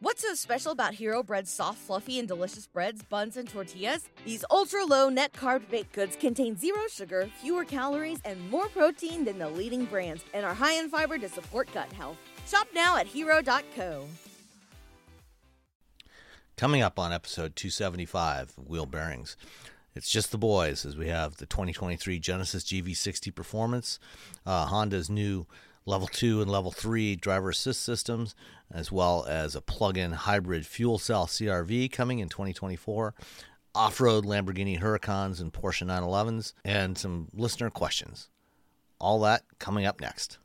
What's so special about Hero Bread's soft, fluffy, and delicious breads, buns, and tortillas? These ultra low net carb baked goods contain zero sugar, fewer calories, and more protein than the leading brands, and are high in fiber to support gut health. Shop now at hero.co. Coming up on episode 275 Wheel Bearings, it's just the boys as we have the 2023 Genesis GV60 Performance, uh, Honda's new level 2 and level 3 driver assist systems, as well as a plug in hybrid fuel cell CRV coming in 2024, off road Lamborghini Huracans and Porsche 911s, and some listener questions. All that coming up next.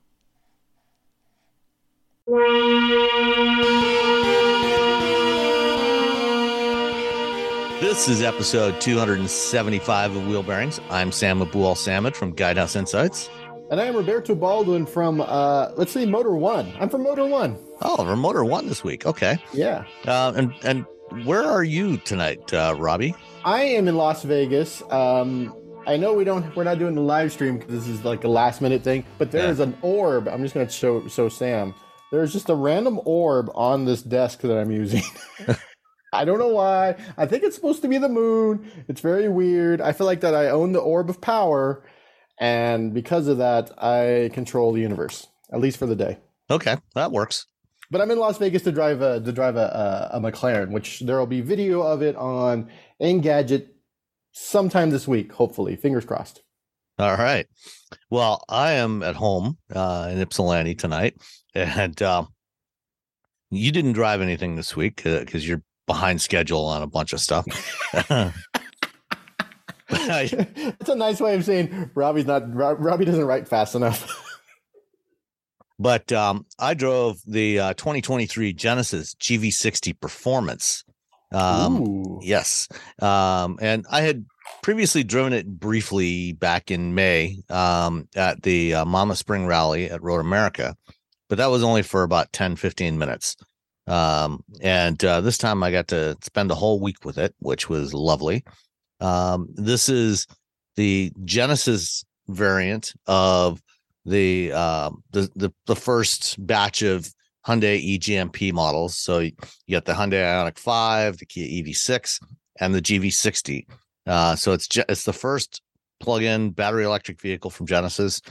This is episode 275 of Wheel Bearings. I'm Sam Abuelsamid from Guidehouse Insights. And I am Roberto Baldwin from, uh, let's see, Motor1. I'm from Motor One. Oh, from Motor1 this week. Okay. Yeah. Uh, and and where are you tonight, uh, Robbie? I am in Las Vegas. Um, I know we don't, we're not doing the live stream because this is like a last minute thing, but there Yeah. is an orb. I'm just going to show show Sam. There's just a random orb on this desk that I'm using. I don't know why. I think it's supposed to be the moon. It's very weird. I feel like that I own the orb of power, and because of that, I control the universe at least for the day. Okay, that works. But I'm in Las Vegas to drive a to drive a, a, a McLaren, which there will be video of it on Engadget sometime this week, hopefully. Fingers crossed. All right. Well, I am at home uh, in Ypsilanti tonight, and um, you didn't drive anything this week because you're behind schedule on a bunch of stuff. It's a nice way of saying Robbie's not Robbie doesn't write fast enough. but um, I drove the uh, 2023 Genesis GV60 Performance. Um. Yes. Um, and I had previously driven it briefly back in May um, at the uh, Mama Spring Rally at Road America, but that was only for about 10, 15 minutes. Um, and uh, this time I got to spend a whole week with it, which was lovely. Um, this is the Genesis variant of the, uh, the the the first batch of Hyundai eGMP models. So you got the Hyundai Ioniq 5, the Kia EV6, and the GV60. Uh, so it's it's the first plug-in battery electric vehicle from Genesis.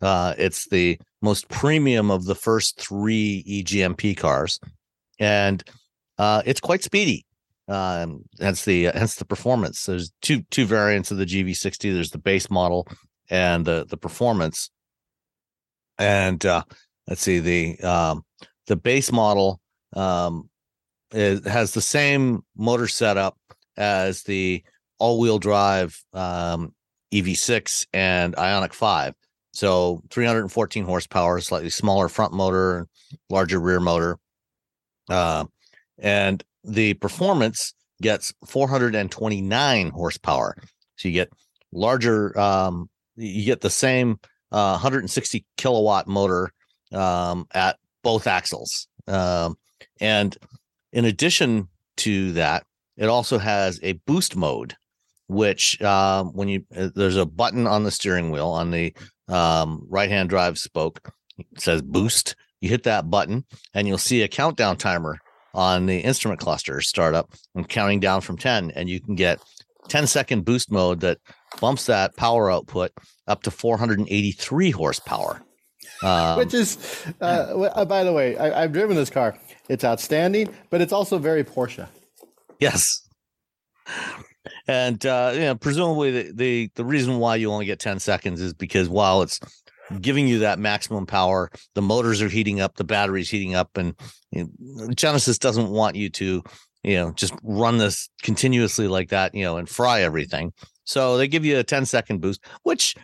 Uh, it's the most premium of the first three eGMP cars, and uh, it's quite speedy. Um, hence the hence the performance. There's two two variants of the GV60. There's the base model and the the performance. And uh, let's see the um, the base model um, is, has the same motor setup as the all-wheel drive um, EV6 and Ioniq 5. So 314 horsepower, slightly smaller front motor, larger rear motor. Uh, and the performance gets 429 horsepower. So you get larger, um, you get the same uh, 160 kilowatt motor um, at both axles. Um, and in addition to that, it also has a boost mode, which um, when you uh, there's a button on the steering wheel on the um, right hand drive spoke, it says boost. You hit that button, and you'll see a countdown timer on the instrument cluster startup and counting down from 10, and you can get 10 second boost mode that bumps that power output up to 483 horsepower. Um, Which is, uh, uh, by the way, I, I've driven this car. It's outstanding, but it's also very Porsche. Yes. And uh, you know, presumably the, the the reason why you only get 10 seconds is because while it's giving you that maximum power, the motors are heating up, the battery's heating up, and you know, Genesis doesn't want you to, you know, just run this continuously like that, you know, and fry everything. So they give you a 10 second boost, which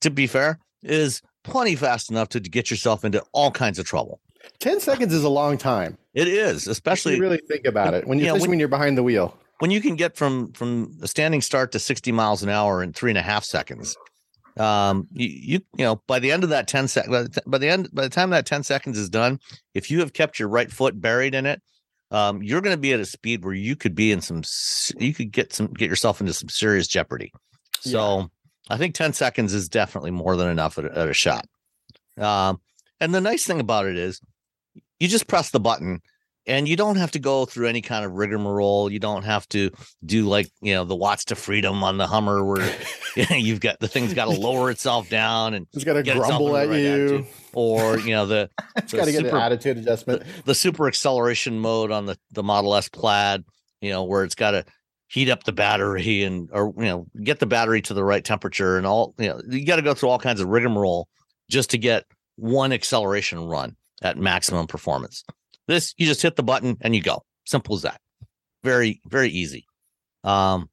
to be fair is plenty fast enough to get yourself into all kinds of trouble. 10 seconds is a long time. It is, If especially you really think about it. When you, Yeah, especially when- when you're behind the wheel. when you can get from from a standing start to 60 miles an hour in three and a half seconds um you you, you know by the end of that 10 sec by the, t- by the end by the time that 10 seconds is done if you have kept your right foot buried in it um you're going to be at a speed where you could be in some you could get some get yourself into some serious jeopardy. So i think 10 seconds is definitely more than enough at a, at a shot. Um and the nice thing about it is you just press the button and you don't have to go through any kind of rigmarole. You don't have to do like you know the watts to freedom on the Hummer, where you've got the thing's got to lower itself down and it's got to grumble at right you, attitude. or you know the it's got to get an attitude adjustment. The, the, super acceleration mode on the the Model S Plaid, you know, where it's got to heat up the battery and or you know get the battery to the right temperature and all. You know, you got to go through all kinds of rigmarole just to get one acceleration run at maximum performance. This you just hit the button and you go. Simple as that. Very very easy. Um,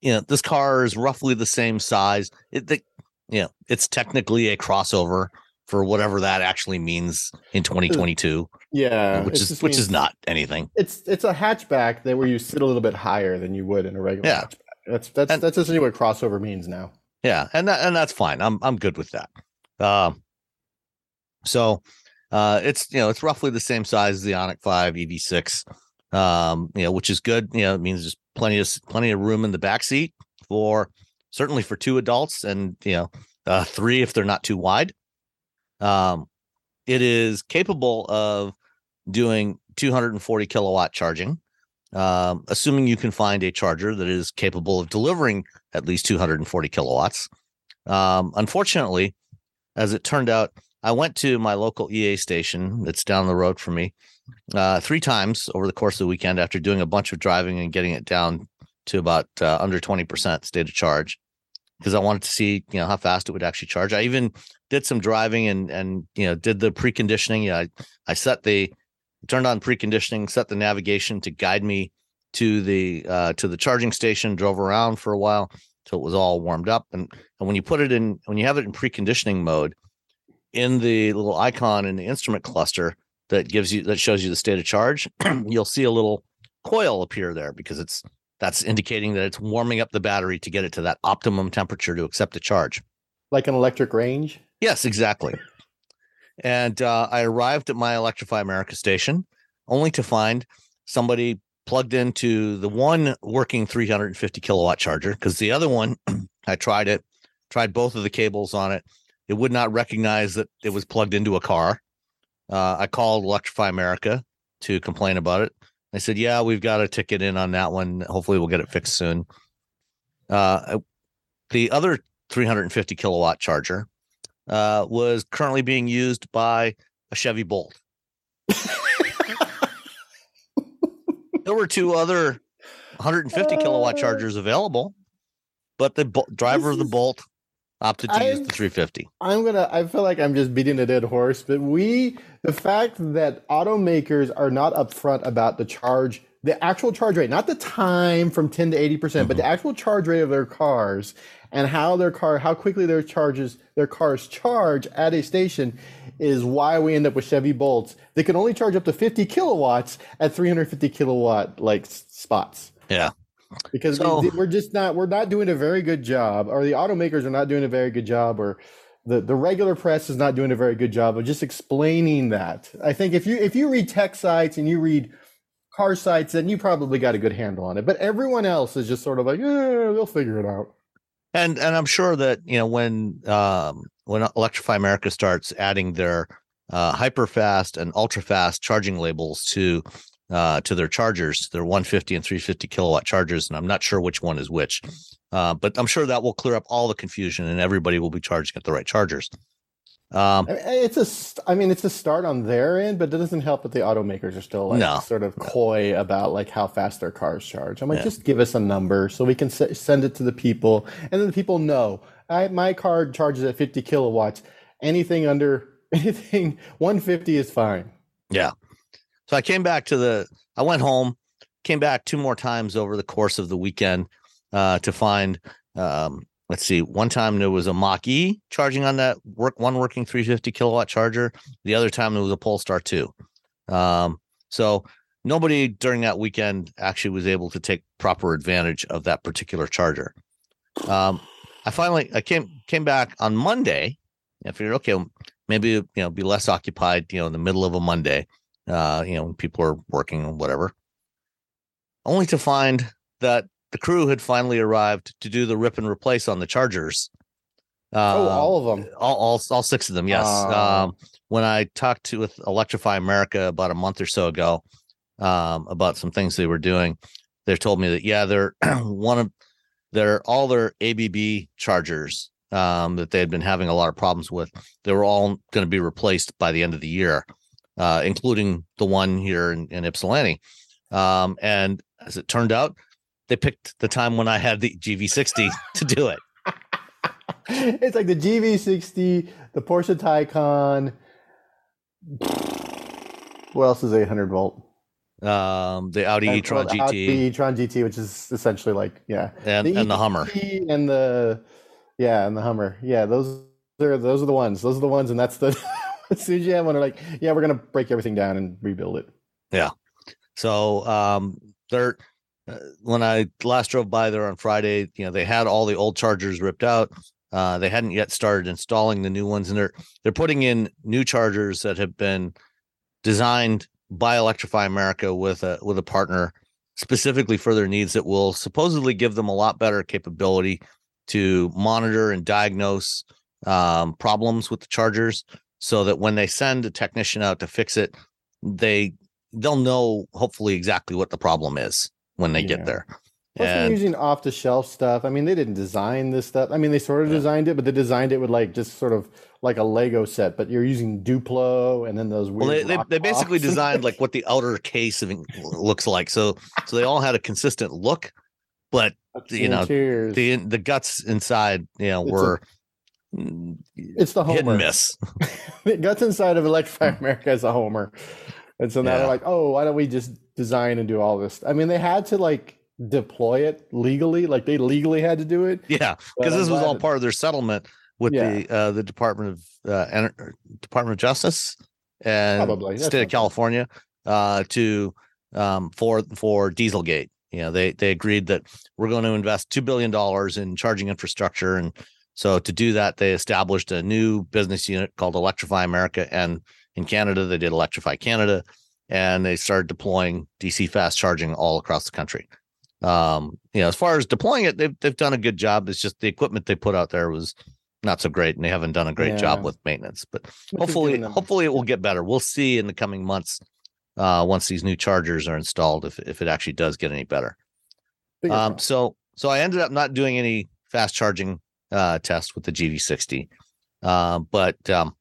you know this car is roughly the same size. It the, you know it's technically a crossover for whatever that actually means in 2022. Yeah, which is which is not anything. It's it's a hatchback that where you sit a little bit higher than you would in a regular yeah. hatchback. That's that's and, that's essentially what crossover means now. Yeah, and that, and that's fine. I'm I'm good with that. Um, so uh, it's you know it's roughly the same size as the Ioniq 5 EV6, um, you know, which is good. You know, it means there's plenty of plenty of room in the back seat for certainly for two adults and you know uh, three if they're not too wide. Um, it is capable of doing 240 kilowatt charging, um, assuming you can find a charger that is capable of delivering at least 240 kilowatts. Um, unfortunately, as it turned out, I went to my local EA station that's down the road from me uh, three times over the course of the weekend after doing a bunch of driving and getting it down to about uh, under 20% state of charge because I wanted to see, you know, how fast it would actually charge. I even did some driving and, and, you know, did the preconditioning. Yeah. I, I set the, turned on preconditioning, set the navigation to guide me to the, uh, to the charging station, drove around for a while till it was all warmed up. And, and when you put it in, when you have it in preconditioning mode, in the little icon in the instrument cluster that gives you that shows you the state of charge, you'll see a little coil appear there because it's that's indicating that it's warming up the battery to get it to that optimum temperature to accept the charge. Like an electric range? Yes, exactly. and uh, I arrived at my Electrify America station only to find somebody plugged into the one working 350 kilowatt charger because the other one, I tried it, tried both of the cables on it, it would not recognize that it was plugged into a car. Uh, I called Electrify America to complain about it. They said, "Yeah, we've got a ticket in on that one. Hopefully, we'll get it fixed soon." Uh, the other 350 kilowatt charger uh, was currently being used by a Chevy Bolt. there were two other 150 kilowatt chargers available, but the bo- driver of the Bolt opted to I, use the 350. I'm gonna. I feel like I'm just beating a dead horse, but we, the fact that automakers are not upfront about the charge, the actual charge rate, not the time from 10 to 80 percent, mm-hmm. but the mm-hmm. actual charge rate of their cars and how their car, how quickly their charges, their cars charge at a station, is why we end up with Chevy Bolts. They can only charge up to 50 kilowatts at 350 kilowatt like spots. Yeah because so, we, we're just not we're not doing a very good job or the automakers are not doing a very good job or the, the regular press is not doing a very good job of just explaining that. I think if you if you read tech sites and you read car sites then you probably got a good handle on it. But everyone else is just sort of like yeah they'll figure it out. And and i'm sure that you know when um when electrify america starts adding their uh, hyper fast and ultra fast charging labels to uh, to their chargers, their 150 and 350 kilowatt chargers, and I'm not sure which one is which. Uh, but I'm sure that will clear up all the confusion, and everybody will be charging at the right chargers. Um, it's a, I mean, it's a start on their end, but it doesn't help that the automakers are still like no, sort of coy about like how fast their cars charge. I'm like, yeah. just give us a number so we can s- send it to the people, and then the people know. I, my car charges at 50 kilowatts. Anything under anything 150 is fine. Yeah. So I came back to the, I went home, came back two more times over the course of the weekend uh, to find, um, let's see, one time there was a Mach E charging on that work, one working 350 kilowatt charger. The other time there was a Polestar 2. Um, so nobody during that weekend actually was able to take proper advantage of that particular charger. Um, I finally I came came back on Monday. I figured, okay, maybe you know, be less occupied, you know, in the middle of a Monday uh, you know, when people are working or whatever, only to find that the crew had finally arrived to do the rip and replace on the Chargers. oh, Um, all of them. all, all, all six of them. Yes. Ah. Um, when I talked to with Electrify America about a month or so ago, um, about some things they were doing, they told me that yeah, they're one of their all their ABB chargers um, that they had been having a lot of problems with. They were all going to be replaced by the end of the year, uh, including the one here in, in Ypsilanti. Um, and as it turned out, they picked the time when I had the GV60 to do it. it's like the GV60, the Porsche Taycan. What else is 800 volt? Um, the Audi e-tron the GT Audi e-tron GT, which is essentially like yeah, and, and the Hummer. And the yeah, and the Hummer. Yeah, those are those are the ones. Those are the ones, and that's the as soon as you have one, they're like, yeah, we're gonna break everything down and rebuild it. Yeah. So um, they're uh, when I last drove by there on Friday, you know, they had all the old chargers ripped out. Uh, they hadn't yet started installing the new ones, and they're they're putting in new chargers that have been designed by Electrify America with a with a partner specifically for their needs that will supposedly give them a lot better capability to monitor and diagnose um, problems with the chargers, so that when they send a technician out to fix it, they they'll know hopefully exactly what the problem is when they Yeah. get there. Plus, they're And using off the shelf stuff. I mean, they didn't design this stuff. I mean, they sort of Yeah. designed it, but they designed it with like just sort of like a Lego set. But you're using Duplo and then those weird. well, they, they, they basically designed like what the outer case of looks like. So so they all had a consistent look, but The you know, the the guts inside, you know, It's were mm, it's the Homer. miss. guts inside of Electrify America as a Homer. And so now Yeah. they're like, oh, why don't we just design and do all this? I mean, they had to like deploy it legally, like they legally had to do it. Yeah, because this was all part of their settlement with Yeah. the uh, the Department of uh, Ener- Department of Justice and Probably. State of. California uh, to um, for for Dieselgate. You know, they they agreed that we're going to invest two billion dollars in charging infrastructure, and so to do that, they established a new business unit called Electrify America, and in Canada, they did Electrify Canada, and they started deploying DC fast charging all across the country. Um, you know, as far as deploying it, they've they've done a good job. It's just the equipment they put out there was not so great, and they haven't done a great job with maintenance. But hopefully, hopefully it will get better. We'll see in the coming months uh, once these new chargers are installed if if it actually does get any better. Um, so so I ended up not doing any fast charging uh, test with the GV60, uh, but um,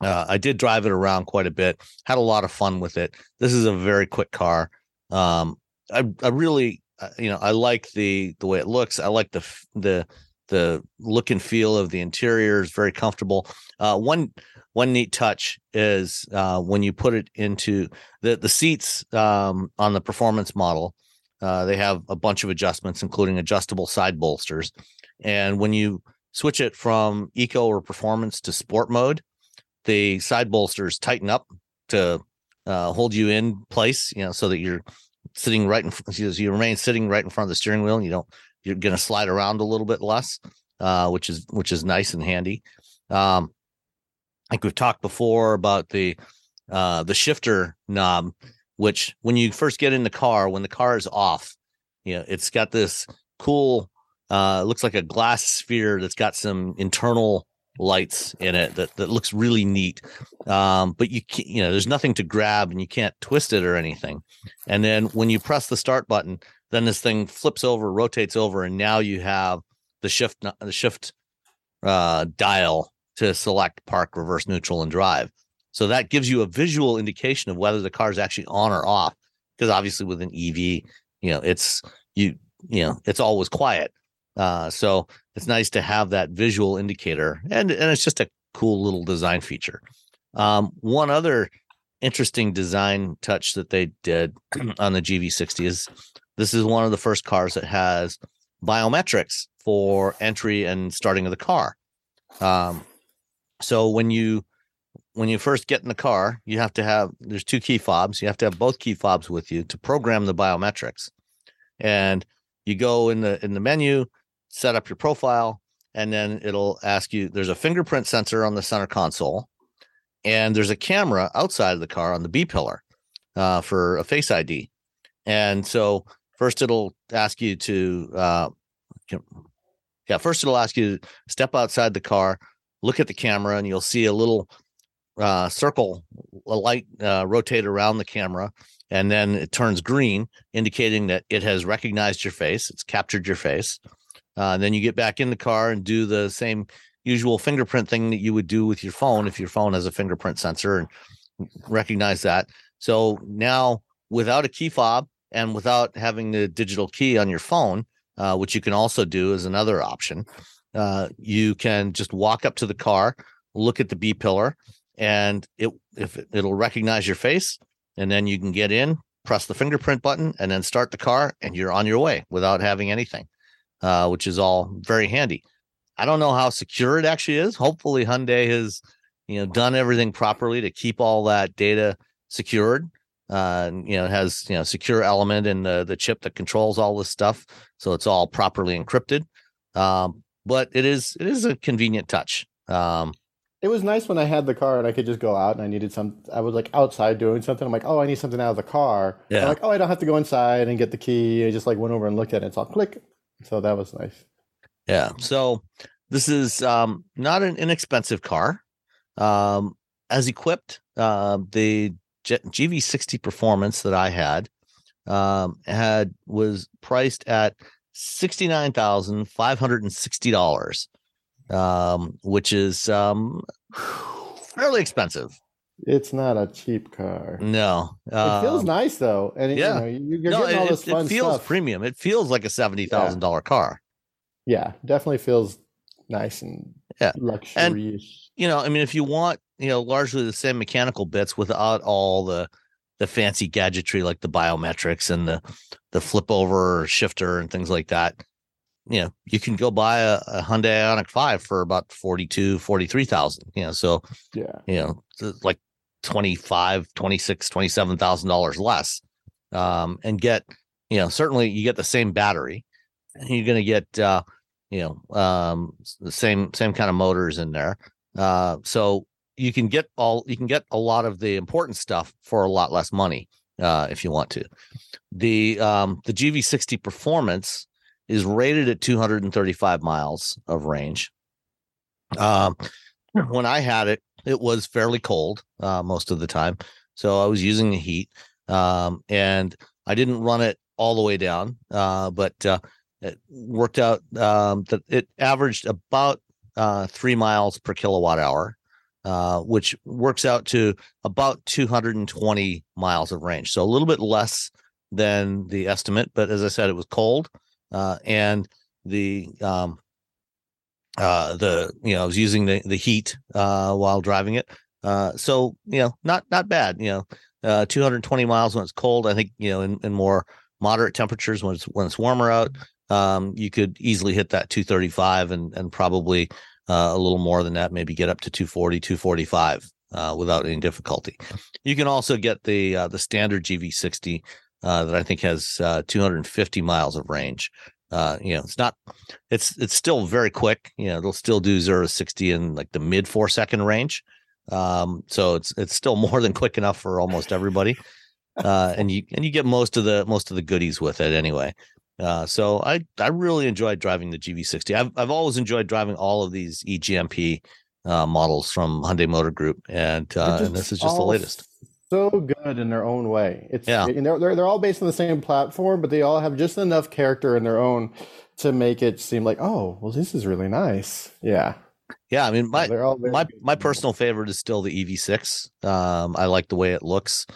uh, I did drive it around quite a bit. Had a lot of fun with it. This is a very quick car. Um, I I really uh, you know I like the the way it looks. I like the the the look and feel of the interior is very comfortable. Uh, one one neat touch is uh, when you put it into the the seats um, on the performance model. Uh, they have a bunch of adjustments, including adjustable side bolsters. And when you switch it from eco or performance to sport mode, the side bolsters tighten up to uh, hold you in place, you know, so that you're sitting right in front, you, remain sitting right in front of the steering wheel and you don't, you're going to slide around a little bit less, uh, which is, which is nice and handy. Um, I think we've talked before about the, uh, the shifter knob, which when you first get in the car, when the car is off, you know, it's got this cool, uh, looks like a glass sphere that's got some internal lights in it that, that looks really neat. Um, but you can't, you know, there's nothing to grab and you can't twist it or anything. And then when you press the start button, then this thing flips over, rotates over, and now you have the shift, the shift uh, dial to select park, reverse, neutral, and drive. So that gives you a visual indication of whether the car is actually on or off. Because obviously with an EV, you know, it's you, you know, it's always quiet. Uh, so it's nice to have that visual indicator, and and it's just a cool little design feature. Um, one other interesting design touch that they did on the GV60 is this is one of the first cars that has biometrics for entry and starting of the car. Um, so when you when you first get in the car, you have to have there's two key fobs. You have to have both key fobs with you to program the biometrics. And you go in the in the menu, set up your profile, and then it'll ask you there's a fingerprint sensor on the center console, and there's a camera outside of the car on the B pillar uh, for a face ID. And so first it'll ask you to uh, yeah, first it'll ask you to step outside the car, look at the camera, and you'll see a little uh, circle, a light uh, rotate around the camera, and then it turns green, indicating that it has recognized your face. It's captured your face. Uh, then you get back in the car and do the same usual fingerprint thing that you would do with your phone if your phone has a fingerprint sensor and recognize that. So now, without a key fob and without having the digital key on your phone, uh, which you can also do as another option, uh, you can just walk up to the car, look at the B pillar, and it if it, it'll recognize your face, and then you can get in, press the fingerprint button, and then start the car, and you're on your way without having anything, uh, which is all very handy. I don't know how secure it actually is. Hopefully, Hyundai has you know done everything properly to keep all that data secured. Uh, you know, it has you know secure element in the the chip that controls all this stuff, so it's all properly encrypted. Um, but it is it is a convenient touch. Um, it was nice when I had the car and I could just go out and I needed some. I was like outside doing something. I'm like, oh, I need something out of the car. Yeah. I'm like, oh, I don't have to go inside and get the key. I just like went over and looked at it. It's all click. So that was nice. Yeah. So this is um, not an inexpensive car. Um, as equipped, uh, the GV60 Performance that I had um, had was priced at sixty nine thousand five hundred and sixty dollars um, which is um, fairly expensive. It's not a cheap car. No, it feels um, nice though, and yeah, you know, you're no, getting all it, this fun it feels stuff. premium. It feels like a seventy thousand dollar car. Yeah, definitely feels nice and yeah, luxurious. And, you know, I mean, if you want, you know, largely the same mechanical bits without all the the fancy gadgetry like the biometrics and the the flip over shifter and things like that you know, you can go buy a, a Hyundai Ioniq 5 for about 42, 43,000, you know, so, yeah, you know, like 25, 26, 27,000 dollars less. Um, and get, you know, certainly you get the same battery you're going to get, uh, you know, um, the same, same kind of motors in there. Uh, so you can get all, you can get a lot of the important stuff for a lot less money, uh, if you want to. The, um, the GV60 performance, is rated at 235 miles of range. Um, when I had it, it was fairly cold uh, most of the time, so I was using the heat, um, and I didn't run it all the way down, uh, but uh, it worked out um, that it averaged about uh, three miles per kilowatt hour, uh, which works out to about 220 miles of range. So a little bit less than the estimate, but as I said, it was cold uh, and the um, uh, the you know I was using the the heat uh, while driving it. Uh, so you know not not bad. You know, uh, 220 miles when it's cold. I think you know in, in more moderate temperatures when it's when it's warmer out, um, you could easily hit that 235 and and probably uh, a little more than that, maybe get up to 240, 245 uh, without any difficulty. You can also get the uh, the standard GV60 uh, that I think has uh, 250 miles of range. Uh, you know, it's not, it's it's still very quick. You know, it'll still do zero to 60 in like the mid four second range. Um, so it's it's still more than quick enough for almost everybody. Uh, and you and you get most of the most of the goodies with it anyway. Uh, so I I really enjoyed driving the GV60. I've I've always enjoyed driving all of these EGMP uh, models from Hyundai Motor Group, and, uh, and this is just the latest so good in their own way. It's yeah. they're, they're they're all based on the same platform, but they all have just enough character in their own to make it seem like, oh, well, this is really nice. Yeah. Yeah, I mean, my my my personal favorite is still the EV6. Um, I like the way it looks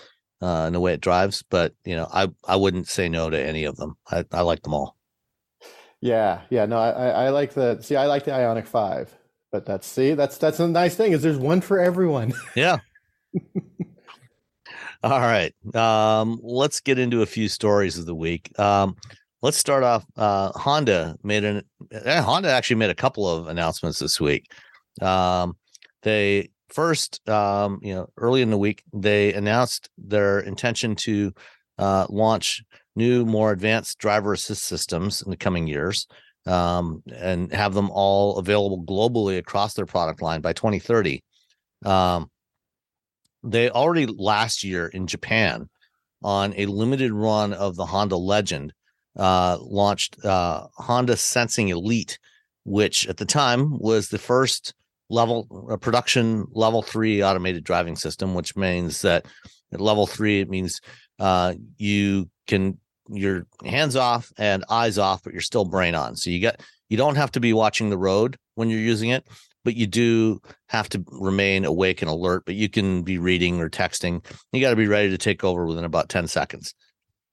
uh, and the way it drives, but you know, I I wouldn't say no to any of them. I, I like them all. Yeah, yeah, no, I I like the see, I like the Ioniq Five, but that's see, that's that's a nice thing is there's one for everyone. Yeah. All right. Um, let's get into a few stories of the week. Um, let's start off. Uh, Honda made an eh, Honda actually made a couple of announcements this week. Um, they first, um, you know, early in the week, they announced their intention to uh, launch new, more advanced driver assist systems in the coming years um, and have them all available globally across their product line by 2030. Um, they already last year in Japan on a limited run of the Honda Legend uh, launched uh, Honda Sensing Elite, which at the time was the first level uh, production level three automated driving system, which means that at level three it means uh, you can your hands off and eyes off, but you're still brain on. So you get you don't have to be watching the road when you're using it, but you do have to remain awake and alert. But you can be reading or texting. You got to be ready to take over within about 10 seconds.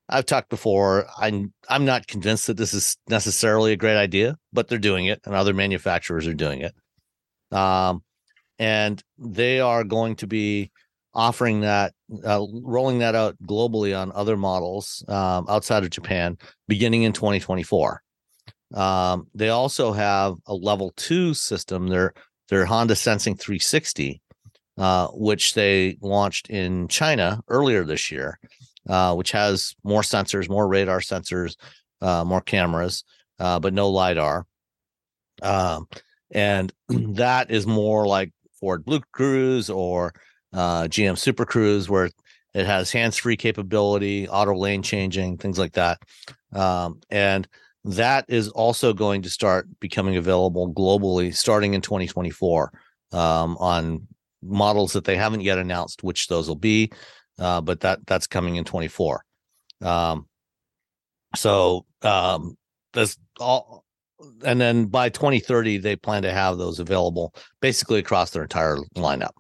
I've talked before. I'm I'm not convinced that this is necessarily a great idea, but they're doing it, and other manufacturers are doing it. Um, and they are going to be offering that, uh, rolling that out globally on other models um, outside of Japan, beginning in 2024. Um, they also have a level two system. Their their Honda Sensing 360, uh, which they launched in China earlier this year, uh, which has more sensors, more radar sensors, uh, more cameras, uh, but no lidar. Um, and that is more like Ford Blue Cruise or uh, GM Super Cruise, where it has hands-free capability, auto lane changing, things like that. Um, and that is also going to start becoming available globally starting in 2024 um, on models that they haven't yet announced which those will be, uh, but that that's coming in 24. Um, so um, that's all. And then by 2030, they plan to have those available basically across their entire lineup.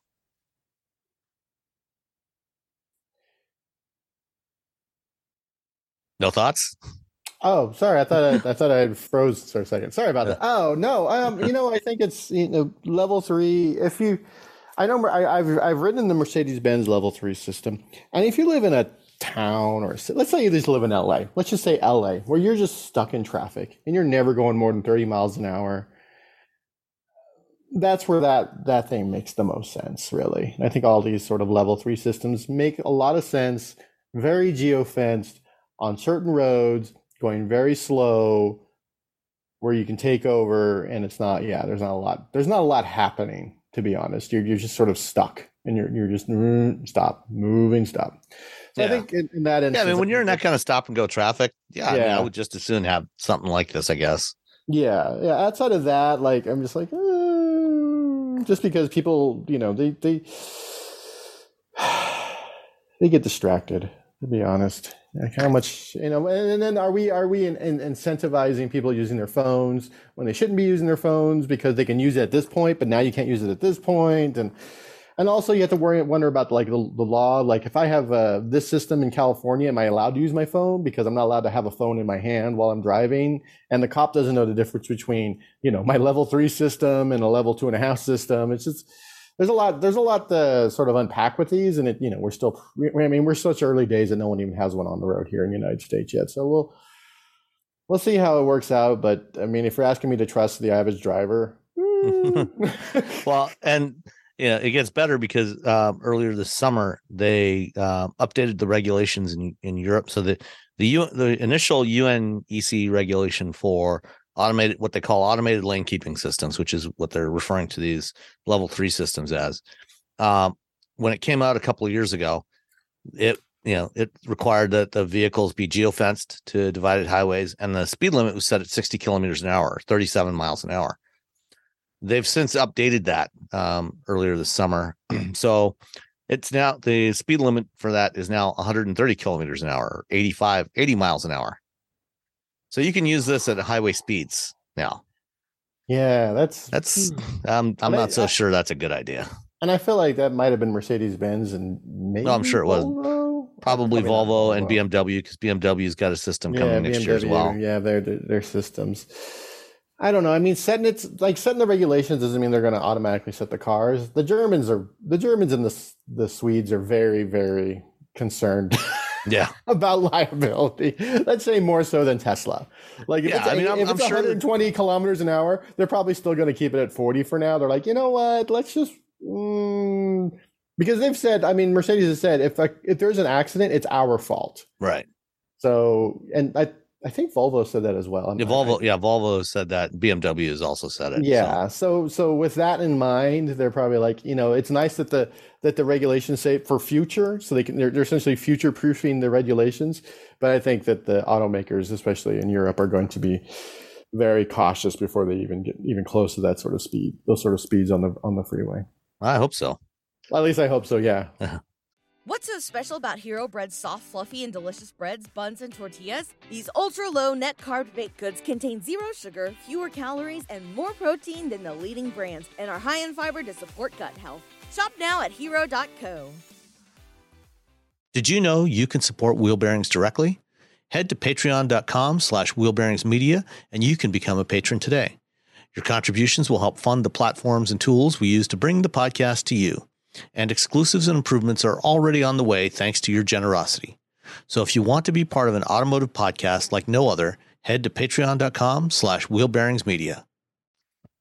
No thoughts? Oh, sorry. I thought I, I thought I froze for a second. Sorry about that. Oh no. Um, you know, I think it's you know level three. If you, I know I, have I've ridden the Mercedes Benz level three system, and if you live in a town or let's say you just live in LA, let's just say LA, where you're just stuck in traffic and you're never going more than thirty miles an hour. That's where that that thing makes the most sense, really. I think all these sort of level three systems make a lot of sense. Very geo fenced on certain roads going very slow where you can take over and it's not yeah there's not a lot there's not a lot happening to be honest you're, you're just sort of stuck and you're you're just mm, stop moving stop so yeah. i think in, in that instance, yeah i mean when you're in that kind of stop and go traffic yeah, yeah. I, mean, I would just as soon have something like this i guess yeah yeah outside of that like i'm just like uh, just because people you know they they they get distracted to be honest. Like how much you know and then are we are we in, in incentivizing people using their phones when they shouldn't be using their phones because they can use it at this point but now you can't use it at this point? And and also you have to worry wonder about like the, the law. Like if i have uh, this system in california am i allowed to use my phone? Because i'm not allowed to have a phone in my hand while i'm driving. And the cop doesn't know the difference between you know my level three system and a level two and a half system. It's just there's a lot there's a lot to sort of unpack with these and it you know we're still i mean we're such early days that no one even has one on the road here in the united states yet so we'll we'll see how it works out but i mean if you're asking me to trust the average driver mm. well and yeah it gets better because um, earlier this summer they uh, updated the regulations in, in europe so that the U, the initial UNECE regulation for automated what they call automated lane keeping systems, which is what they're referring to these level three systems as. Um, when it came out a couple of years ago, it you know it required that the vehicles be geofenced to divided highways, and the speed limit was set at 60 kilometers an hour, 37 miles an hour. They've since updated that um, earlier this summer, so it's now the speed limit for that is now 130 kilometers an hour, 85, 80 miles an hour. So you can use this at highway speeds now. Yeah, that's that's. Um, I'm not so sure that's a good idea. And I feel like that might have been Mercedes Benz and maybe. No, I'm sure it was. Probably, Probably Volvo and BMW because BMW's got a system coming yeah, next BMW, year as well. Yeah, their their systems. I don't know. I mean, setting it's like setting the regulations doesn't mean they're going to automatically set the cars. The Germans are the Germans and the the Swedes are very very concerned yeah. about liability. Let's say more so than tesla. Like if yeah, it's, I mean, I'm, if it's I'm 120 sure kilometers an hour they're probably still going to keep it at 40 for now. They're like you know what? Let's just mm, because they've said i mean mercedes has said if like if there's an accident it's our fault. Right. So and i I think Volvo said that as well. Yeah, Volvo, yeah, Volvo said that. BMW has also said it. Yeah. So. so, so with that in mind, they're probably like, you know, it's nice that the that the regulations say for future, so they can they're, they're essentially future proofing the regulations. But I think that the automakers, especially in Europe, are going to be very cautious before they even get even close to that sort of speed, those sort of speeds on the on the freeway. I hope so. At least I hope so. Yeah. What's so special about Hero Bread's soft, fluffy, and delicious breads, buns, and tortillas? These ultra low net carb baked goods contain zero sugar, fewer calories, and more protein than the leading brands, and are high in fiber to support gut health. Shop now at hero.co. Did you know you can support Wheel Bearings directly? Head to patreon.com slash wheelbearingsmedia and you can become a patron today. Your contributions will help fund the platforms and tools we use to bring the podcast to you and exclusives and improvements are already on the way thanks to your generosity. So if you want to be part of an automotive podcast like no other, head to patreon.com slash wheelbearingsmedia.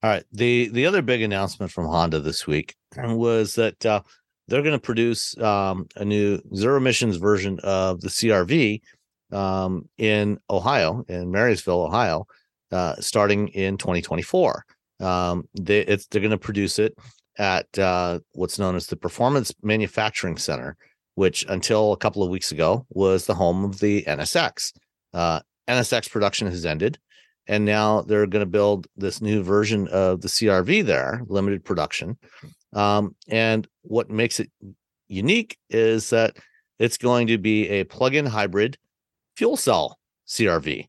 All right. The the other big announcement from Honda this week was that uh, they're going to produce um, a new zero emissions version of the CRV um, in Ohio, in Marysville, Ohio, uh, starting in 2024. Um, they, they're going to produce it at uh, what's known as the Performance Manufacturing Center, which until a couple of weeks ago was the home of the NSX. Uh, NSX production has ended, and now they're going to build this new version of the CRV there, limited production. Um, and what makes it unique is that it's going to be a plug-in hybrid fuel cell CRV.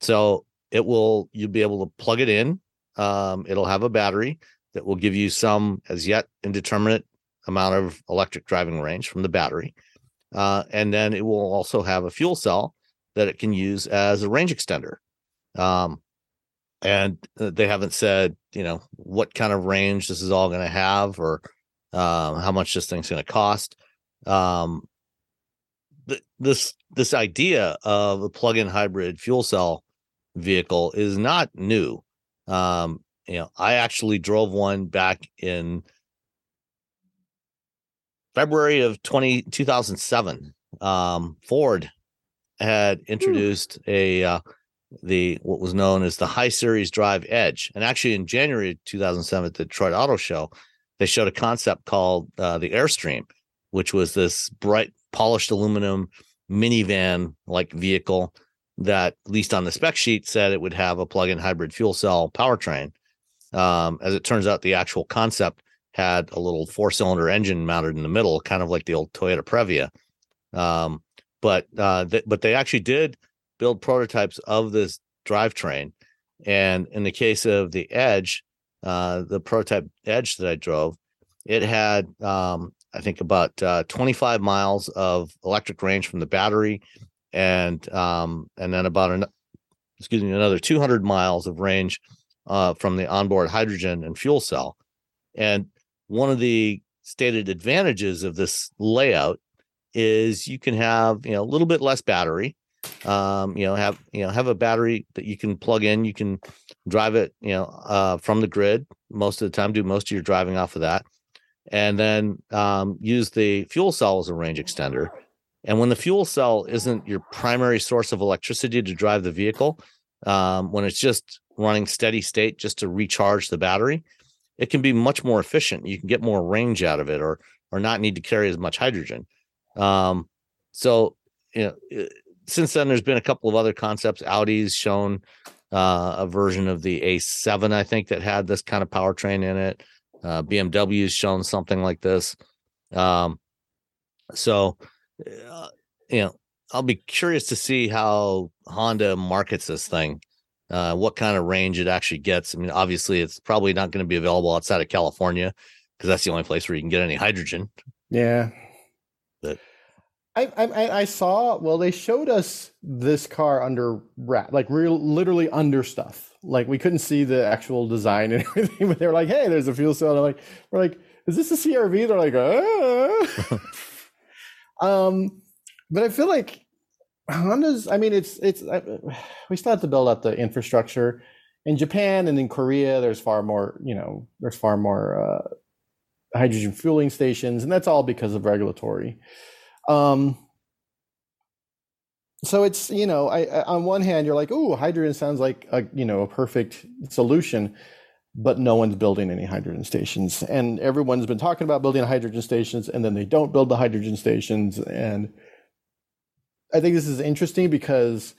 So it will you'll be able to plug it in. Um, it'll have a battery that will give you some as yet indeterminate amount of electric driving range from the battery. Uh, and then it will also have a fuel cell that it can use as a range extender. Um, and uh, they haven't said, you know, what kind of range this is all going to have or um, how much this thing's going to cost. Um, th- this this idea of a plug-in hybrid fuel cell vehicle is not new. Um, you know, I actually drove one back in February of 20, 2007. Um, Ford had introduced a uh, the what was known as the HySeries Drive Edge, and actually in January 2007 at the Detroit Auto Show, they showed a concept called uh, the Airstream, which was this bright polished aluminum minivan like vehicle that, at least on the spec sheet, said it would have a plug-in hybrid fuel cell powertrain. Um, as it turns out, the actual concept had a little four cylinder engine mounted in the middle, kind of like the old Toyota Previa. Um, but uh, th- but they actually did build prototypes of this drivetrain, and in the case of the Edge, uh, the prototype Edge that I drove, it had um, I think about uh, 25 miles of electric range from the battery, and um, and then about an excuse me another 200 miles of range uh, from the onboard hydrogen and fuel cell. And one of the stated advantages of this layout is you can have you know a little bit less battery um you know have you know have a battery that you can plug in. You can drive it you know uh from the grid. Most of the time do most of your driving off of that. And then um use the fuel cell as a range extender. And when the fuel cell isn't your primary source of electricity to drive the vehicle um when it's just running steady state just to recharge the battery, it can be much more efficient. You can get more range out of it, or or not need to carry as much hydrogen. Um, so you know, since then there's been a couple of other concepts. Audi's shown uh, a version of the A7, I think, that had this kind of powertrain in it. Uh, BMW's shown something like this. Um, so, uh, you know, I'll be curious to see how Honda markets this thing uh, what kind of range it actually gets. I mean, obviously, it's probably not going to be available outside of California because that's the only place where you can get any hydrogen. Yeah. But I, I I saw. Well, they showed us this car under wrap, like real, literally under stuff. Like we couldn't see the actual design and everything, but they were like, "Hey, there's a fuel cell." And I'm like, "We're like, is this a CRV?" They're like, "Ah." um, but I feel like Honda's. I mean, it's it's. we still have to build up the infrastructure in Japan and in Korea. There's far more. You know, there's far more uh, hydrogen fueling stations, and that's all because of regulatory. Um, so it's you know, I, I on one hand you're like, oh, hydrogen sounds like a you know a perfect solution, but no one's building any hydrogen stations, and everyone's been talking about building hydrogen stations, and then they don't build the hydrogen stations, and I think this is interesting because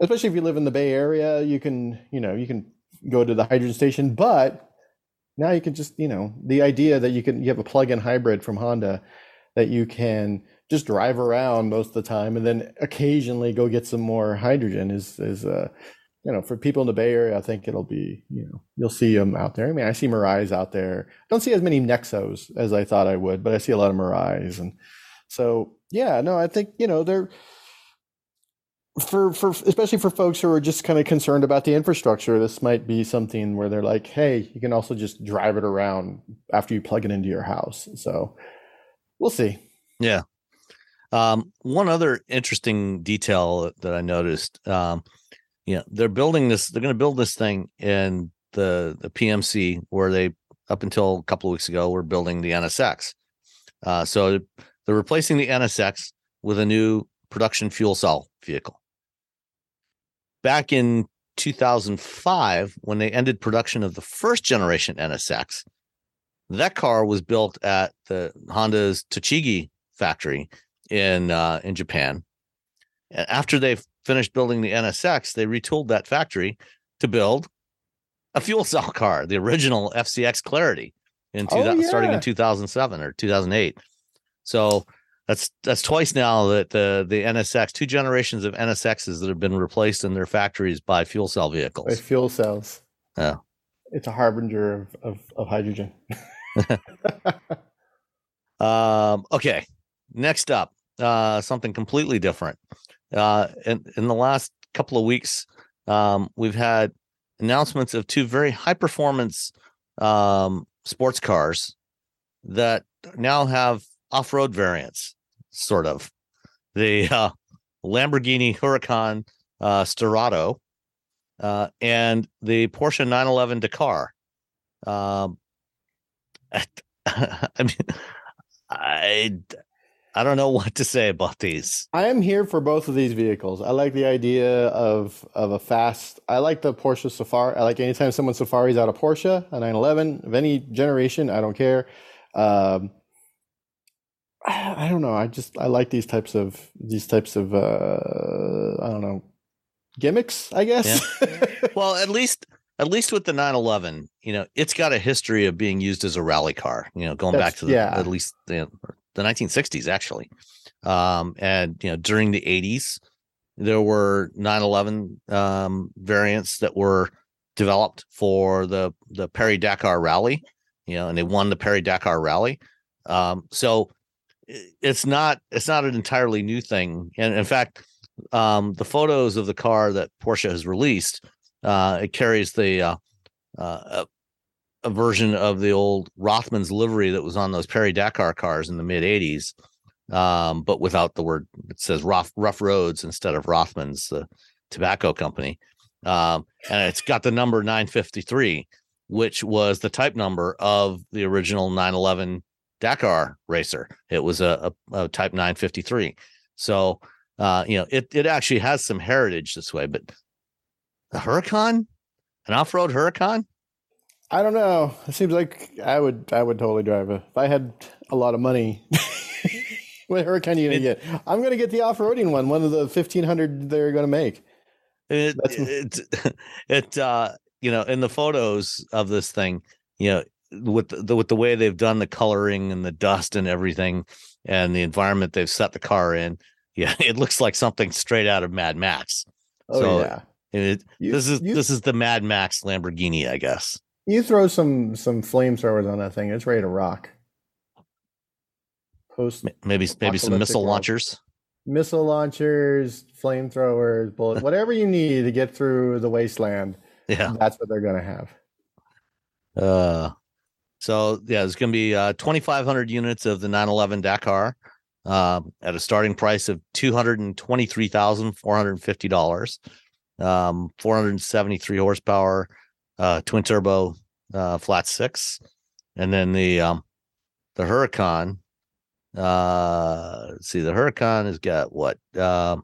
especially if you live in the Bay Area, you can you know you can go to the hydrogen station, but now you can just you know the idea that you can you have a plug-in hybrid from Honda that you can just drive around most of the time and then occasionally go get some more hydrogen is is uh you know for people in the bay area i think it'll be you know you'll see them out there. I mean i see mirais out there. I don't see as many nexos as i thought i would but i see a lot of mirais and so yeah no i think you know they're for for especially for folks who are just kind of concerned about the infrastructure this might be something where they're like hey you can also just drive it around after you plug it into your house so we'll see yeah um, one other interesting detail that I noticed, um, you know, they're building this. They're going to build this thing in the the PMC where they up until a couple of weeks ago were building the NSX. Uh, so they're replacing the NSX with a new production fuel cell vehicle. Back in 2005, when they ended production of the first generation NSX, that car was built at the Honda's Tochigi factory in uh, in Japan. And after they finished building the NSX, they retooled that factory to build a fuel cell car, the original FCX Clarity, in two, oh, yeah. starting in 2007 or 2008. So that's that's twice now that the the NSX, two generations of NSXs that have been replaced in their factories by fuel cell vehicles. By fuel cells. Yeah, it's a harbinger of of, of hydrogen. um. Okay. Next up, uh, something completely different. Uh, in, in the last couple of weeks, um, we've had announcements of two very high performance um, sports cars that now have off road variants, sort of. The uh, Lamborghini Huracan uh, uh, and the Porsche 911 Dakar. Um, I mean, I I don't know what to say about these. I am here for both of these vehicles. I like the idea of of a fast. I like the Porsche Safari. I like anytime someone Safari's out of Porsche, a 911 of any generation. I don't care. Um, I don't know. I just I like these types of these types of uh, I don't know gimmicks. I guess. Yeah. well, at least at least with the 911, you know, it's got a history of being used as a rally car. You know, going That's, back to the, yeah. at least know, the 1960s actually um, and you know during the 80s there were 911 um, variants that were developed for the the Paris Dakar rally you know and they won the Paris Dakar rally um, so it's not it's not an entirely new thing and in fact um, the photos of the car that Porsche has released uh, it carries the uh, uh, a version of the old Rothmans livery that was on those Paris Dakar cars in the mid 80s, um, but without the word, it says rough, rough roads instead of Rothmans, the tobacco company. Um, and it's got the number 953, which was the type number of the original 911 Dakar racer. It was a, a, a type 953. So, uh, you know, it, it actually has some heritage this way, but the Huracan, an off road Huracan, I don't know. It seems like I would I would totally drive it if I had a lot of money. what Huracan are you gonna get? I'm gonna get the off roading one, one of the fifteen hundred they're gonna make. It, it, it, uh, you know, in the photos of this thing, you know, with the with the way they've done the coloring and the dust and everything, and the environment they've set the car in, yeah, it looks like something straight out of Mad Max. Oh so yeah. It, you, this is you, this is the Mad Max Lamborghini, I guess. You throw some some flamethrowers on that thing, it's ready to rock. Post maybe maybe some missile launchers. Missile launchers, flamethrowers, bullets, whatever you need to get through the wasteland. Yeah. That's what they're gonna have. Uh so yeah, there's gonna be uh 2,500 units of the 911 Dakar uh, at a starting price of two hundred and twenty-three thousand four hundred and fifty dollars. Um, 473 horsepower, uh, twin turbo uh, flat six, and then the um, the Huracan. Uh, let's see, the Huracan has got what? Um,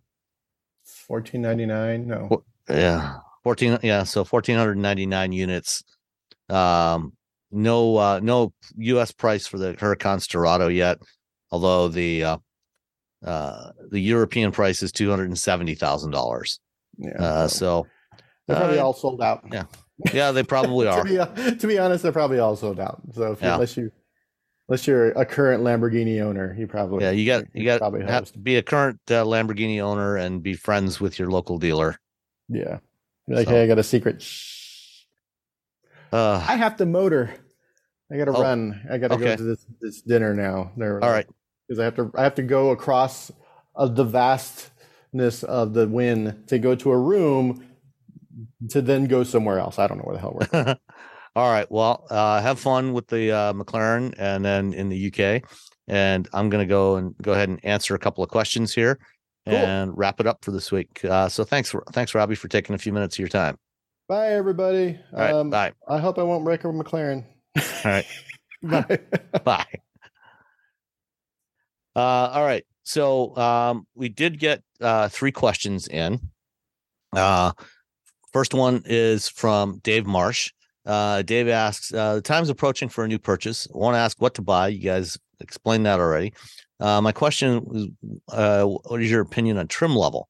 fourteen ninety nine. No, yeah, fourteen. Yeah, so fourteen hundred ninety nine units. Um, no, uh, no U.S. price for the Huracan Sterrato yet, although the uh, uh, the European price is two hundred and seventy thousand dollars. Yeah. Uh, so they're probably uh, all sold out. yeah. yeah, they probably to, are. be, to be honest, they're probably all sold out. So if you, Yeah. unless you unless you're a current Lamborghini owner, you probably Yeah, you got you got probably have host. to be a current uh, Lamborghini owner and be friends with your local dealer. Yeah. Like, So- hey, I got a secret. Uh, I have to motor. I got to Oh, run. I got to okay. go to this this dinner now. There. all right. Because I have to I have to go across uh, the vastness of the wind to go to a room to then go somewhere else. I don't know where the hell we're. All right. Well, uh, have fun with the uh, McLaren and then in the UK. And I'm going to go and go ahead and answer a couple of questions here Cool. and wrap it up for this week. Uh, so thanks, thanks, Robbie, for taking a few minutes of your time. Bye, everybody. Right. um, bye. I hope I won't wreck a McLaren. All right. Bye. Bye. Uh, all right. So um, we did get uh, three questions in. Uh, first one is from Dave Marsh. Uh, Dave asks, uh, the time's approaching for a new purchase. I want to ask what to buy. You guys explained that already. Uh, my question was, uh, what is your opinion on trim level?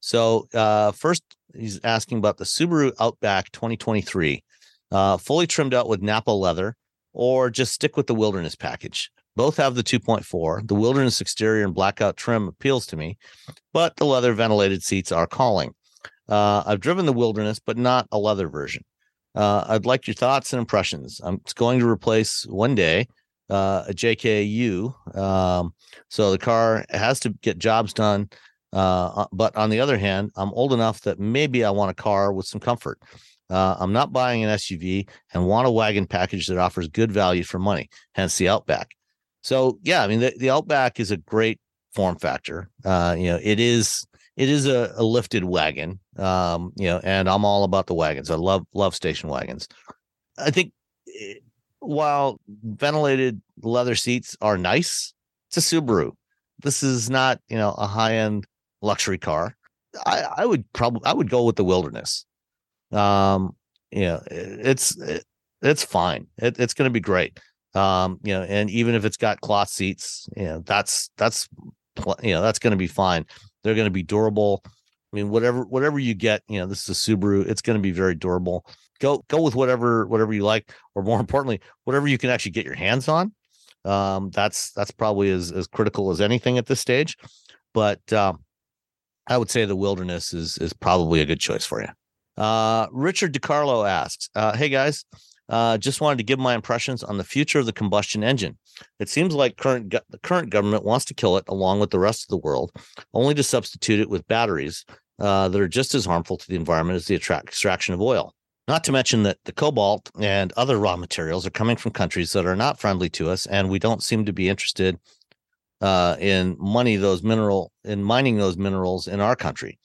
So uh, first, he's asking about the Subaru Outback 2023, uh, fully trimmed out with Nappa leather, or just stick with the Wilderness package. Both have the 2.4. The Wilderness exterior and blackout trim appeals to me, but the leather ventilated seats are calling. Uh, I've driven the Wilderness, but not a leather version. Uh, I'd like your thoughts and impressions. I'm it's going to replace one day uh, a JKU. Um, so the car has to get jobs done. Uh, but on the other hand, I'm old enough that maybe I want a car with some comfort. Uh, I'm not buying an SUV and want a wagon package that offers good value for money, hence the Outback. So yeah, I mean the, the Outback is a great form factor. Uh, you know, it is it is a, a lifted wagon. Um, you know, and I'm all about the wagons. I love love station wagons. I think eh, while ventilated leather seats are nice, it's a Subaru. This is not, you know, a high end luxury car. I, I would probably I would go with the Wilderness. Um, you know, it's it, it's fine. It, it's going to be great. Um, you know, and even if it's got cloth seats, you know, that's that's you know that's going to be fine. They're going to be durable. I mean, whatever whatever you get, you know, this is a Subaru. It's going to be very durable. Go go with whatever whatever you like, or more importantly, whatever you can actually get your hands on. Um, that's that's probably as as critical as anything at this stage. But um, I would say the Wilderness is is probably a good choice for you. Uh, Richard DiCarlo asks, uh, "Hey guys, uh, just wanted to give my impressions on the future of the combustion engine. It seems like current go- the current government wants to kill it along with the rest of the world, only to substitute it with batteries uh, that are just as harmful to the environment as the attract- extraction of oil. Not to mention that the cobalt and other raw materials are coming from countries that are not friendly to us, and we don't seem to be interested uh, in money those mineral in mining those minerals in our country.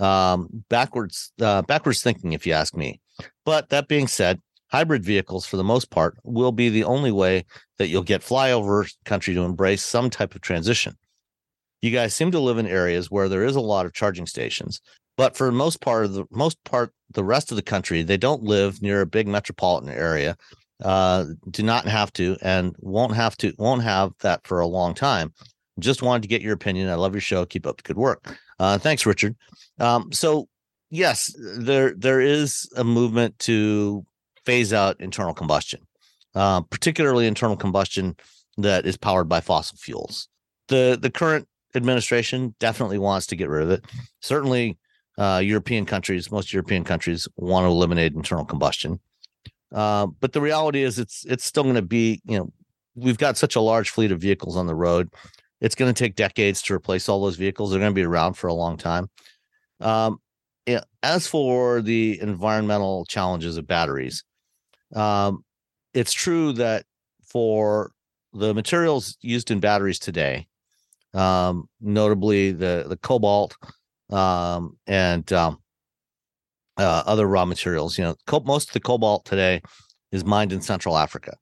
Um, backwards, uh, backwards thinking, if you ask me. But that being said, hybrid vehicles, for the most part, will be the only way that you'll get flyover country to embrace some type of transition. You guys seem to live in areas where there is a lot of charging stations, but for most part of the most part, the rest of the country, they don't live near a big metropolitan area, uh, do not have to, and won't have to, won't have that for a long time. Just wanted to get your opinion. I love your show. Keep up the good work. Uh, thanks, Richard. Um, so yes, there there is a movement to phase out internal combustion, uh, particularly internal combustion that is powered by fossil fuels. The the current administration definitely wants to get rid of it. Certainly, uh, European countries, most European countries, want to eliminate internal combustion. Uh, but the reality is, it's it's still going to be, you know, we've got such a large fleet of vehicles on the road. It's going to take decades to replace all those vehicles. They're going to be around for a long time. Um, yeah, as for the environmental challenges of batteries, um, it's true that for the materials used in batteries today, um, notably the the cobalt um, and um, uh, other raw materials, you know, most of the cobalt today is mined in Central Africa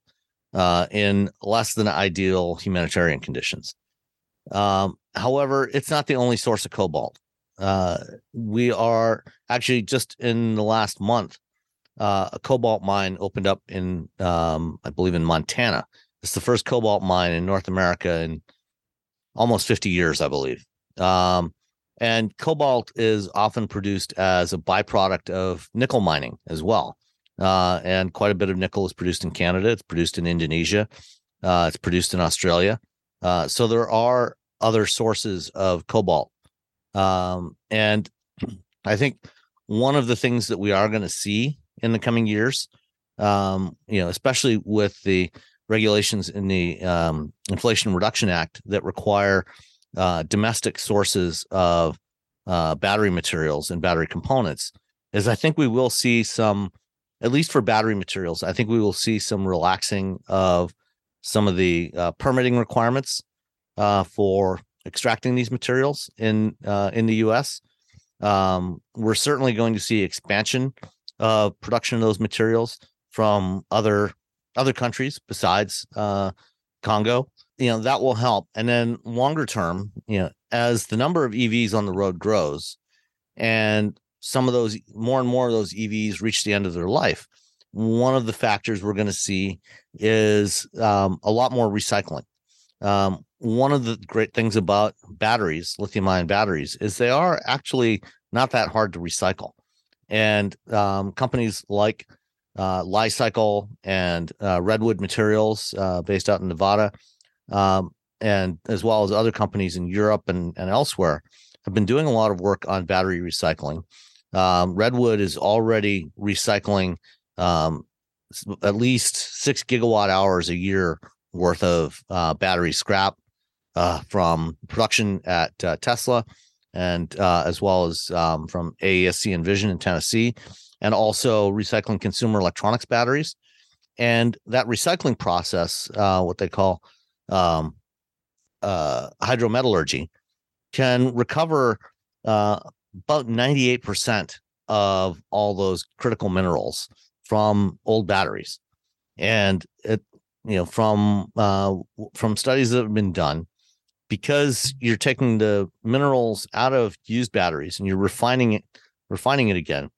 uh, in less than ideal humanitarian conditions. Um, however, it's not the only source of cobalt. Uh, we are actually just in the last month, uh, a cobalt mine opened up in, um, I believe, in Montana. It's the first cobalt mine in North America in almost 50 years, I believe. Um, And cobalt is often produced as a byproduct of nickel mining as well. Uh, and quite a bit of nickel is produced in Canada. It's produced in Indonesia. Uh, it's produced in Australia. Uh, so there are other sources of cobalt. Um, and I think one of the things that we are going to see in the coming years, um, you know, especially with the regulations in the um, Inflation Reduction Act that require uh, domestic sources of uh, battery materials and battery components, is I think we will see some, at least for battery materials, I think we will see some relaxing of some of the uh, permitting requirements uh, for extracting these materials in uh, in the U.S. Um, we're certainly going to see expansion of production of those materials from other other countries besides uh, Congo. You know that will help, and then longer term, you know, as the number of EVs on the road grows, and some of those more and more of those EVs reach the end of their life, one of the factors we're going to see is um, a lot more recycling. Um, one of the great things about batteries, lithium ion batteries, is they are actually not that hard to recycle. And um, companies like uh, Li-Cycle and uh, Redwood Materials, uh, based out in Nevada, um, and as well as other companies in Europe and, and elsewhere, have been doing a lot of work on battery recycling. Um, Redwood is already recycling um, at least six gigawatt hours a year worth of uh, battery scrap uh, from production at uh, Tesla and uh, as well as um, from AESC Envision in Tennessee, and also recycling consumer electronics batteries. And that recycling process, uh, what they call um, uh, hydrometallurgy, can recover uh, about 98% of all those critical minerals from old batteries. And it, you know, from uh, from studies that have been done, because you're taking the minerals out of used batteries and you're refining it refining it again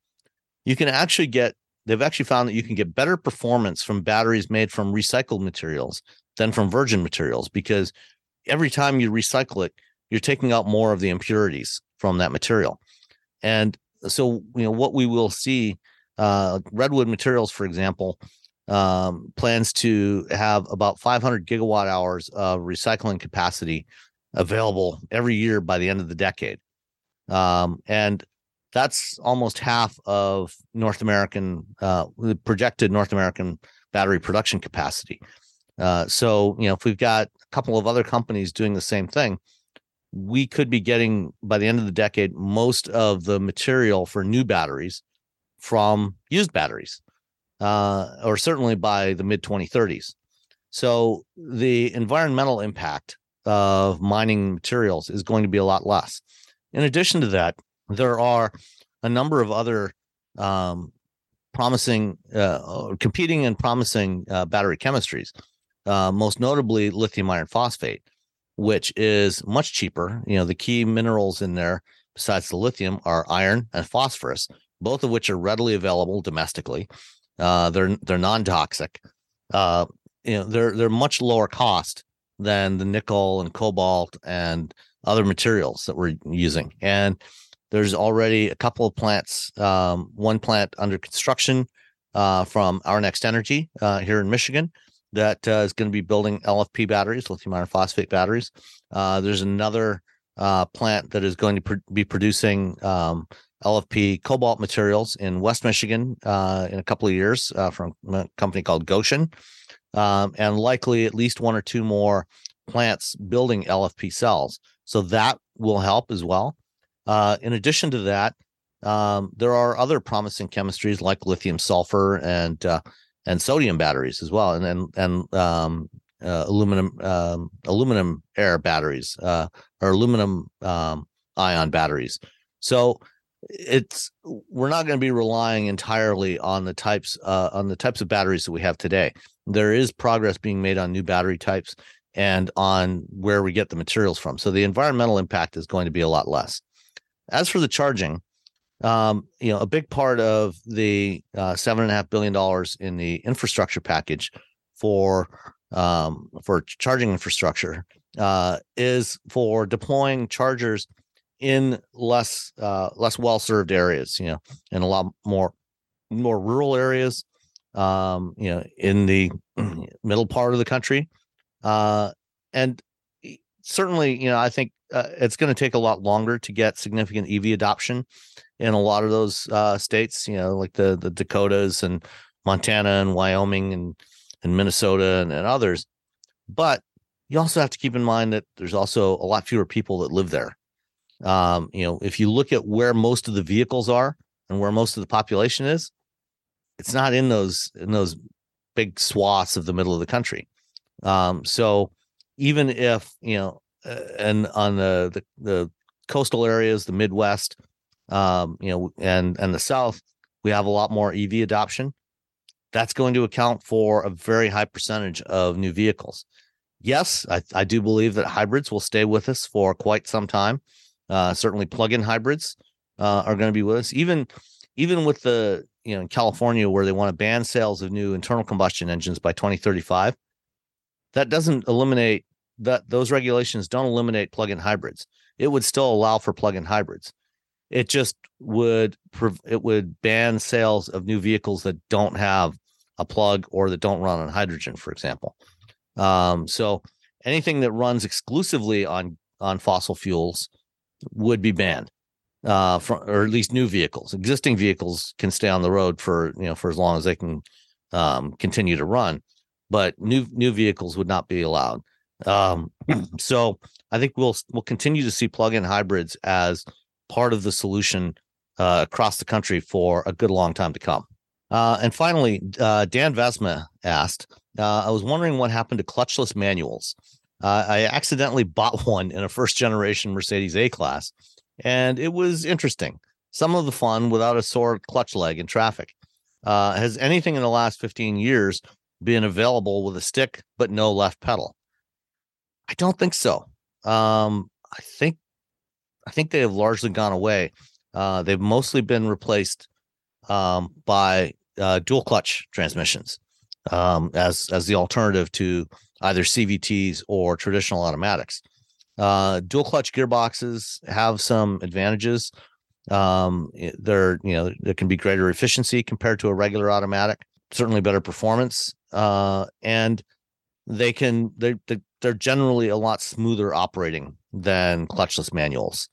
you can actually get they've actually found that you can get better performance from batteries made from recycled materials than from virgin materials because every time you recycle it you're taking out more of the impurities from that material and so you know what we will see uh, redwood materials for example um, plans to have about 500 gigawatt hours of recycling capacity available every year by the end of the decade. Um, and that's almost half of North American, uh, projected North American battery production capacity. Uh, so, you know, if we've got a couple of other companies doing the same thing, we could be getting by the end of the decade most of the material for new batteries from used batteries uh, or certainly by the mid 2030s. So the environmental impact of mining materials is going to be a lot less. In addition to that, there are a number of other um, promising, uh, competing and promising uh, battery chemistries, uh, most notably lithium iron phosphate, which is much cheaper. You know, the key minerals in there, besides the lithium, are iron and phosphorus, both of which are readily available domestically. Uh, they're they're non-toxic. Uh, you know, they're they're much lower cost than the nickel and cobalt and other materials that we're using. And there's already a couple of plants, um, one plant under construction uh, from Our Next Energy uh, here in Michigan that uh, is going to be building LFP batteries, lithium iron phosphate batteries. Uh, there's another uh, plant that is going to pr- be producing um, LFP cobalt materials in West Michigan uh, in a couple of years uh, from a company called Gotion, um, and likely at least one or two more plants building LFP cells. So that will help as well. Uh, in addition to that, um, there are other promising chemistries like lithium sulfur and and sodium batteries as well, and and, and um, uh, aluminum um, aluminum air batteries uh, or aluminum um, ion batteries. So it's we're not going to be relying entirely on the types uh, on the types of batteries that we have today. There is progress being made on new battery types and on where we get the materials from. So the environmental impact is going to be a lot less. As for the charging, um, you know, a big part of the uh, seven and a half billion dollars in the infrastructure package for um, for charging infrastructure uh, is for deploying chargers in less uh, less well served areas, you know, in a lot more more rural areas, um, you know, in the middle part of the country, uh, and certainly, you know, I think uh, it's going to take a lot longer to get significant EV adoption in a lot of those uh, states, you know, like the the Dakotas and Montana and Wyoming and and Minnesota and, and others. But you also have to keep in mind that there's also a lot fewer people that live there. Um, you know, if you look at where most of the vehicles are and where most of the population is, it's not in those in those big swaths of the middle of the country. Um, so even if you know, uh, and on the, the the coastal areas, the Midwest, um, you know, and and the South, we have a lot more EV adoption. That's going to account for a very high percentage of new vehicles. Yes, I, I do believe that hybrids will stay with us for quite some time. Uh, certainly, plug-in hybrids uh, are going to be with us. Even even with the you know in California where they want to ban sales of new internal combustion engines by 2035, that doesn't eliminate that those regulations don't eliminate plug-in hybrids. It would still allow for plug-in hybrids. It just would it would ban sales of new vehicles that don't have a plug or that don't run on hydrogen, for example. Um, so anything that runs exclusively on on fossil fuels would be banned, uh, from, or at least new vehicles. Existing vehicles can stay on the road for you know for as long as they can um, continue to run, but new new vehicles would not be allowed. Um, so I think we'll we'll continue to see plug-in hybrids as part of the solution uh, across the country for a good long time to come. Uh, and finally, uh, Dan Vesma asked, uh, I was wondering what happened to clutchless manuals. Uh, I accidentally bought one in a first generation Mercedes A class, and it was interesting. Some of the fun without a sore clutch leg in traffic. Uh, has anything in the last 15 years been available with a stick but no left pedal? I don't think so. Um, I think I think they have largely gone away. Uh, they've mostly been replaced um, by uh, dual clutch transmissions um, as as the alternative to either CVTs or traditional automatics. Uh, dual clutch gearboxes have some advantages. Um, there, you know, there can be greater efficiency compared to a regular automatic. Certainly, better performance, uh, and they can they they're generally a lot smoother operating than clutchless manuals,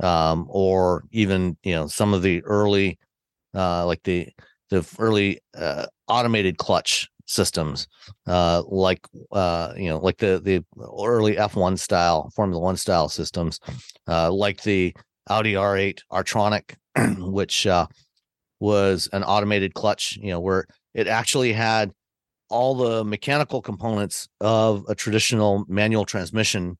um, or even you know some of the early, uh, like the the early uh, automated clutch systems, uh, like uh, you know, like the the early F1 style, Formula One style systems, uh, like the Audi R8 R-Tronic, which uh, was an automated clutch. You know, where it actually had all the mechanical components of a traditional manual transmission,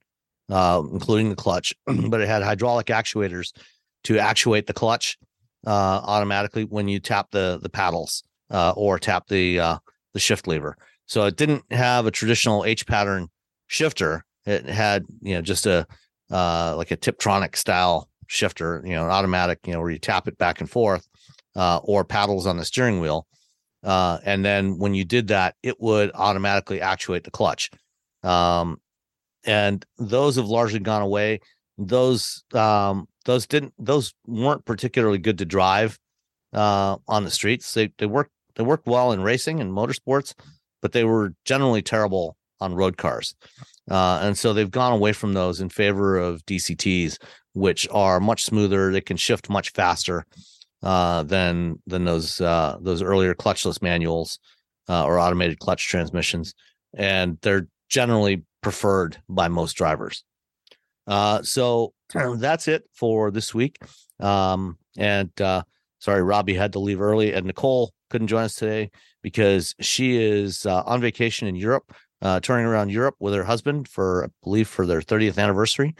uh, including the clutch, but it had hydraulic actuators to actuate the clutch uh, automatically when you tap the the paddles uh, or tap the uh, the shift lever. So it didn't have a traditional H pattern shifter. It had you know just a uh, like a Tiptronic style shifter, you know, an automatic, you know, where you tap it back and forth, uh, or paddles on the steering wheel. Uh, and then when you did that, it would automatically actuate the clutch. Um, and those have largely gone away. Those um, those didn't those weren't particularly good to drive uh, on the streets. They they worked they worked well in racing and motorsports, but they were generally terrible on road cars. Uh, and so they've gone away from those in favor of DCTs, which are much smoother. They can shift much faster uh, than than those uh, those earlier clutchless manuals uh, or automated clutch transmissions, and they're generally preferred by most drivers. Uh, so that's it for this week. Um, and uh, sorry, Robbie had to leave early, and Nicole couldn't join us today because she is uh, on vacation in Europe, uh, touring around Europe with her husband for, I believe, for their 30th anniversary.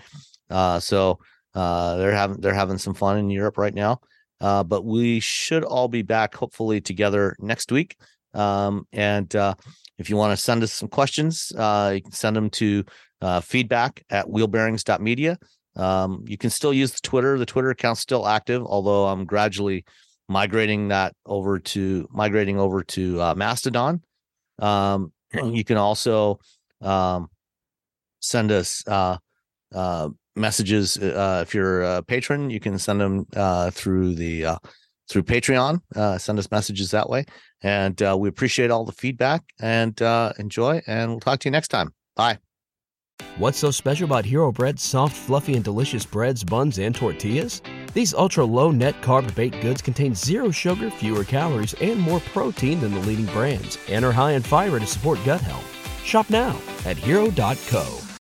Uh, so uh, they're having they're having some fun in Europe right now. Uh, but we should all be back hopefully together next week. Um, and uh, if you want to send us some questions, uh, you can send them to uh, feedback at wheelbearings.media. Um, you can still use the Twitter. The Twitter account's still active, although I'm gradually migrating that over to migrating over to uh, Mastodon. Um, you can also um, send us uh, uh, messages. Uh, if you're a patron, you can send them uh, through the uh, through Patreon. Uh, send us messages that way, and uh, we appreciate all the feedback and uh, enjoy. And we'll talk to you next time. Bye. What's so special about Hero Bread's soft, fluffy, and delicious breads, buns, and tortillas? These ultra low net carb baked goods contain zero sugar, fewer calories, and more protein than the leading brands, and are high in fiber to support gut health. Shop now at hero.co.